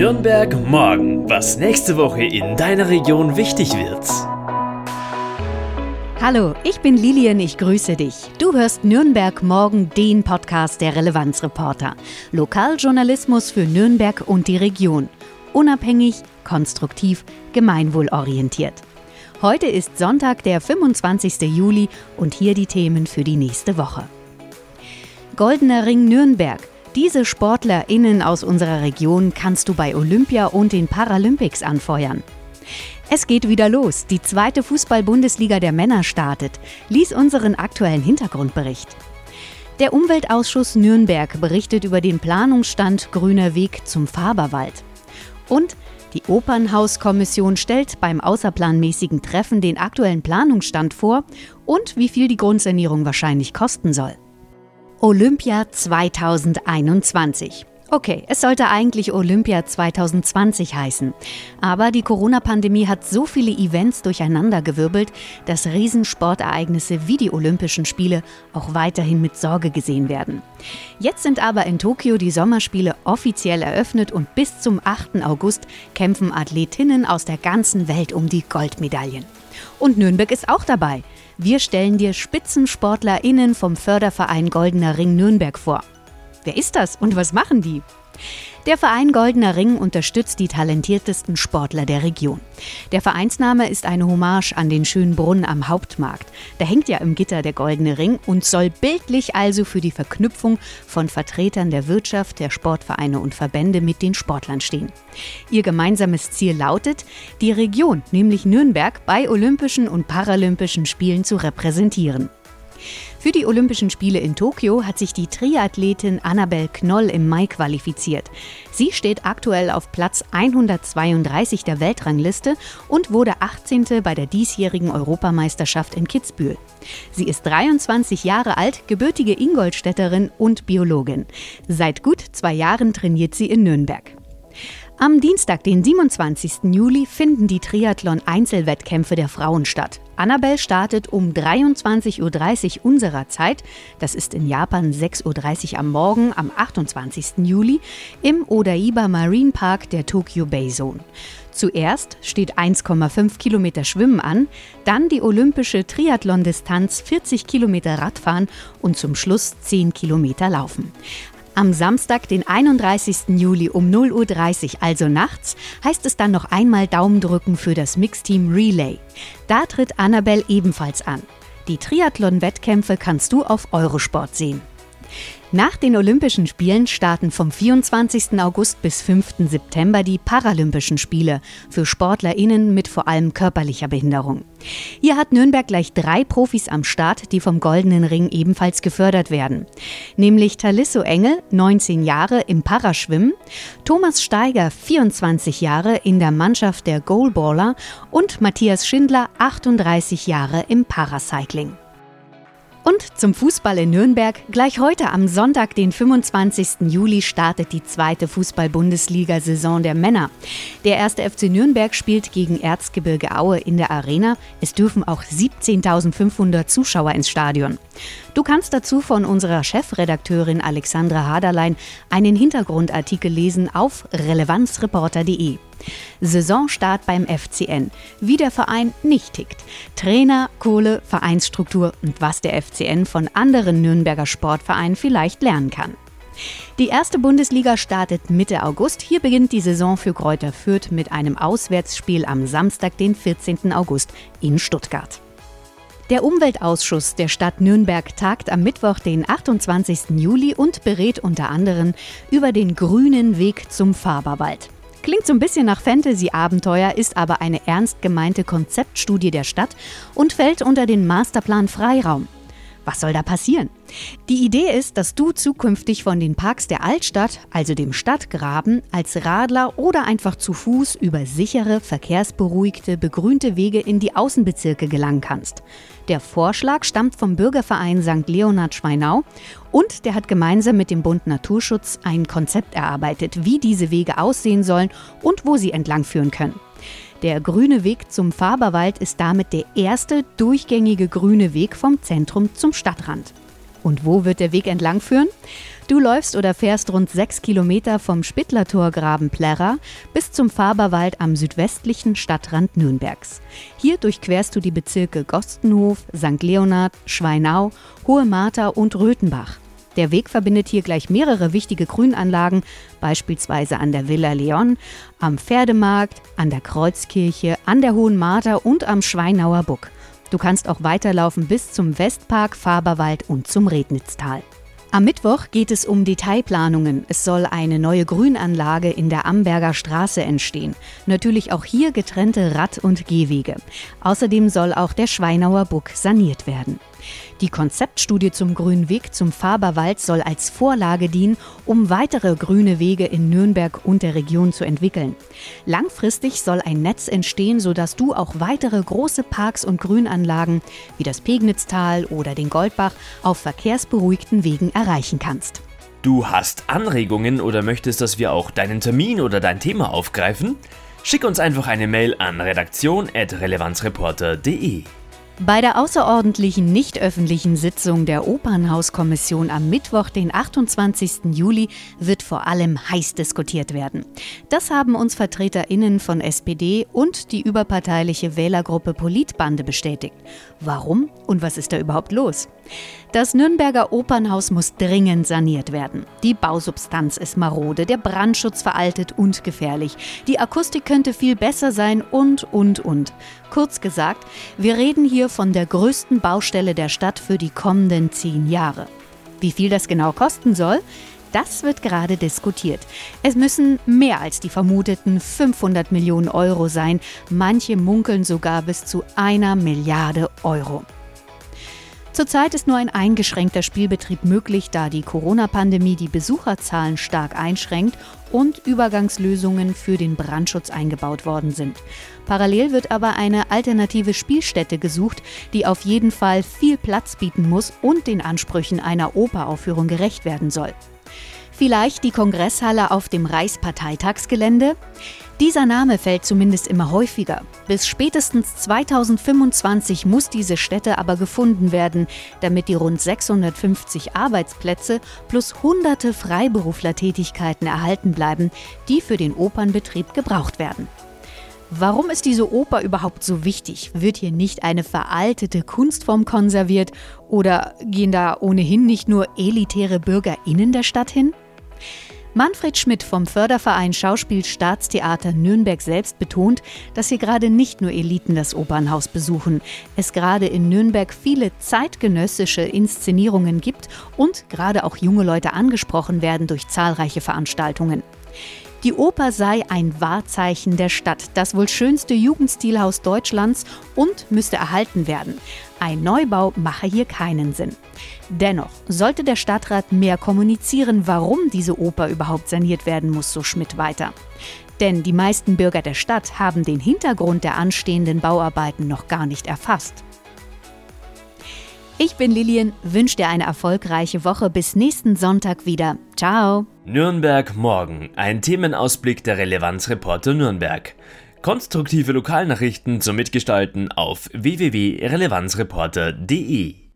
Nürnberg morgen, was nächste Woche in deiner Region wichtig wird. Hallo, ich bin Lilian, ich grüße dich. Du hörst Nürnberg morgen den Podcast der Relevanzreporter. Lokaljournalismus für Nürnberg und die Region. Unabhängig, konstruktiv, gemeinwohlorientiert. Heute ist Sonntag, der 25. Juli und hier die Themen für die nächste Woche. Goldener Ring Nürnberg. Diese SportlerInnen aus unserer Region kannst du bei Olympia und den Paralympics anfeuern. Es geht wieder los. Die zweite Fußball-Bundesliga der Männer startet. Lies unseren aktuellen Hintergrundbericht. Der Umweltausschuss Nürnberg berichtet über den Planungsstand Grüner Weg zum Faberwald. Und die Opernhauskommission stellt beim außerplanmäßigen Treffen den aktuellen Planungsstand vor und wie viel die Grundsanierung wahrscheinlich kosten soll. Olympia 2021. Okay, es sollte eigentlich Olympia 2020 heißen. Aber die Corona-Pandemie hat so viele Events durcheinandergewirbelt, dass Riesensportereignisse wie die Olympischen Spiele auch weiterhin mit Sorge gesehen werden. Jetzt sind aber in Tokio die Sommerspiele offiziell eröffnet und bis zum 8. August kämpfen Athletinnen aus der ganzen Welt um die Goldmedaillen. Und Nürnberg ist auch dabei. Wir stellen dir SpitzensportlerInnen vom Förderverein Goldener Ring Nürnberg vor. Wer ist das und was machen die? Der Verein Goldener Ring unterstützt die talentiertesten Sportler der Region. Der Vereinsname ist eine Hommage an den schönen Brunnen am Hauptmarkt. Da hängt ja im Gitter der Goldene Ring und soll bildlich also für die Verknüpfung von Vertretern der Wirtschaft, der Sportvereine und Verbände mit den Sportlern stehen. Ihr gemeinsames Ziel lautet, die Region, nämlich Nürnberg, bei Olympischen und Paralympischen Spielen zu repräsentieren. Für die Olympischen Spiele in Tokio hat sich die Triathletin Annabel Knoll im Mai qualifiziert. Sie steht aktuell auf Platz 132 der Weltrangliste und wurde 18. bei der diesjährigen Europameisterschaft in Kitzbühel. Sie ist 23 Jahre alt, gebürtige Ingolstädterin und Biologin. Seit gut zwei Jahren trainiert sie in Nürnberg. Am Dienstag, den 27. Juli, finden die Triathlon-Einzelwettkämpfe der Frauen statt. Annabelle startet um 23.30 Uhr unserer Zeit, das ist in Japan 6.30 Uhr am Morgen am 28. Juli, im Odaiba Marine Park der Tokyo Bay Zone. Zuerst steht 1,5 Kilometer Schwimmen an, dann die olympische Triathlon-Distanz 40 Kilometer Radfahren und zum Schluss 10 Kilometer Laufen. Am Samstag, den 31. Juli um 0.30 Uhr, also nachts, heißt es dann noch einmal Daumen drücken für das Mixteam Relay. Da tritt Annabelle ebenfalls an. Die Triathlon-Wettkämpfe kannst du auf Eurosport sehen. Nach den Olympischen Spielen starten vom 24. August bis 5. September die Paralympischen Spiele für SportlerInnen mit vor allem körperlicher Behinderung. Hier hat Nürnberg gleich drei Profis am Start, die vom Goldenen Ring ebenfalls gefördert werden. Nämlich Talisso Engel, 19 Jahre im Paraschwimmen, Thomas Steiger, 24 Jahre in der Mannschaft der Goalballer und Matthias Schindler, 38 Jahre im Paracycling. Und zum Fußball in Nürnberg. Gleich heute am Sonntag, den 25. Juli, startet die zweite Fußball-Bundesliga-Saison der Männer. Der erste FC Nürnberg spielt gegen Erzgebirge Aue in der Arena. Es dürfen auch 17.500 Zuschauer ins Stadion. Du kannst dazu von unserer Chefredakteurin Alexandra Haderlein einen Hintergrundartikel lesen auf relevanzreporter.de. Saisonstart beim FCN. Wie der Verein nicht tickt. Trainer, Kohle, Vereinsstruktur und was der FCN von anderen Nürnberger Sportvereinen vielleicht lernen kann. Die erste Bundesliga startet Mitte August. Hier beginnt die Saison für Kräuter Fürth mit einem Auswärtsspiel am Samstag, den 14. August in Stuttgart. Der Umweltausschuss der Stadt Nürnberg tagt am Mittwoch, den 28. Juli und berät unter anderem über den grünen Weg zum Faberwald. Klingt so ein bisschen nach Fantasy-Abenteuer, ist aber eine ernst gemeinte Konzeptstudie der Stadt und fällt unter den Masterplan Freiraum. Was soll da passieren? Die Idee ist, dass du zukünftig von den Parks der Altstadt, also dem Stadtgraben, als Radler oder einfach zu Fuß über sichere, verkehrsberuhigte, begrünte Wege in die Außenbezirke gelangen kannst. Der Vorschlag stammt vom Bürgerverein St. Leonhard Schweinau und der hat gemeinsam mit dem Bund Naturschutz ein Konzept erarbeitet, wie diese Wege aussehen sollen und wo sie entlangführen können. Der grüne Weg zum Faberwald ist damit der erste durchgängige grüne Weg vom Zentrum zum Stadtrand. Und wo wird der Weg entlang führen? Du läufst oder fährst rund sechs Kilometer vom Spittlertorgraben Plärrer bis zum Faberwald am südwestlichen Stadtrand Nürnbergs. Hier durchquerst du die Bezirke Gostenhof, St. Leonhard, Schweinau, Hohe Martha und Röthenbach. Der Weg verbindet hier gleich mehrere wichtige Grünanlagen, beispielsweise an der Villa Leon, am Pferdemarkt, an der Kreuzkirche, an der Hohen Martha und am Schweinauer Buck. Du kannst auch weiterlaufen bis zum Westpark, Faberwald und zum Rednitztal. Am Mittwoch geht es um Detailplanungen. Es soll eine neue Grünanlage in der Amberger Straße entstehen. Natürlich auch hier getrennte Rad- und Gehwege. Außerdem soll auch der Schweinauer Buck saniert werden. Die Konzeptstudie zum Grünen Weg zum Faberwald soll als Vorlage dienen, um weitere grüne Wege in Nürnberg und der Region zu entwickeln. Langfristig soll ein Netz entstehen, sodass du auch weitere große Parks und Grünanlagen wie das Pegnitztal oder den Goldbach auf verkehrsberuhigten Wegen erreichen kannst. Du hast Anregungen oder möchtest, dass wir auch deinen Termin oder dein Thema aufgreifen? Schick uns einfach eine Mail an redaktion.relevanzreporter.de. Bei der außerordentlichen nicht öffentlichen Sitzung der Opernhauskommission am Mittwoch, den 28. Juli, wird vor allem heiß diskutiert werden. Das haben uns VertreterInnen von SPD und die überparteiliche Wählergruppe Politbande bestätigt. Warum und was ist da überhaupt los? Das Nürnberger Opernhaus muss dringend saniert werden. Die Bausubstanz ist marode, der Brandschutz veraltet und gefährlich. Die Akustik könnte viel besser sein und, und, und. Kurz gesagt, wir reden hier von der größten Baustelle der Stadt für die kommenden zehn Jahre. Wie viel das genau kosten soll? Das wird gerade diskutiert. Es müssen mehr als die vermuteten 500 Millionen Euro sein. Manche munkeln sogar bis zu einer Milliarde Euro. Zurzeit ist nur ein eingeschränkter Spielbetrieb möglich, da die Corona-Pandemie die Besucherzahlen stark einschränkt und Übergangslösungen für den Brandschutz eingebaut worden sind. Parallel wird aber eine alternative Spielstätte gesucht, die auf jeden Fall viel Platz bieten muss und den Ansprüchen einer Operaufführung gerecht werden soll. Vielleicht die Kongresshalle auf dem Reichsparteitagsgelände? Dieser Name fällt zumindest immer häufiger. Bis spätestens 2025 muss diese Stätte aber gefunden werden, damit die rund 650 Arbeitsplätze plus hunderte Freiberuflertätigkeiten erhalten bleiben, die für den Opernbetrieb gebraucht werden. Warum ist diese Oper überhaupt so wichtig? Wird hier nicht eine veraltete Kunstform konserviert oder gehen da ohnehin nicht nur elitäre BürgerInnen der Stadt hin? Manfred Schmidt vom Förderverein Schauspiel Staatstheater Nürnberg selbst betont, dass hier gerade nicht nur Eliten das Opernhaus besuchen, es gerade in Nürnberg viele zeitgenössische Inszenierungen gibt und gerade auch junge Leute angesprochen werden durch zahlreiche Veranstaltungen. Die Oper sei ein Wahrzeichen der Stadt, das wohl schönste Jugendstilhaus Deutschlands und müsste erhalten werden. Ein Neubau mache hier keinen Sinn. Dennoch sollte der Stadtrat mehr kommunizieren, warum diese Oper überhaupt saniert werden muss, so Schmidt weiter. Denn die meisten Bürger der Stadt haben den Hintergrund der anstehenden Bauarbeiten noch gar nicht erfasst. Ich bin Lilien, wünsche dir eine erfolgreiche Woche. Bis nächsten Sonntag wieder. Ciao. Nürnberg morgen. Ein Themenausblick der Relevanzreporter Nürnberg. Konstruktive Lokalnachrichten zum Mitgestalten auf www.relevanzreporter.de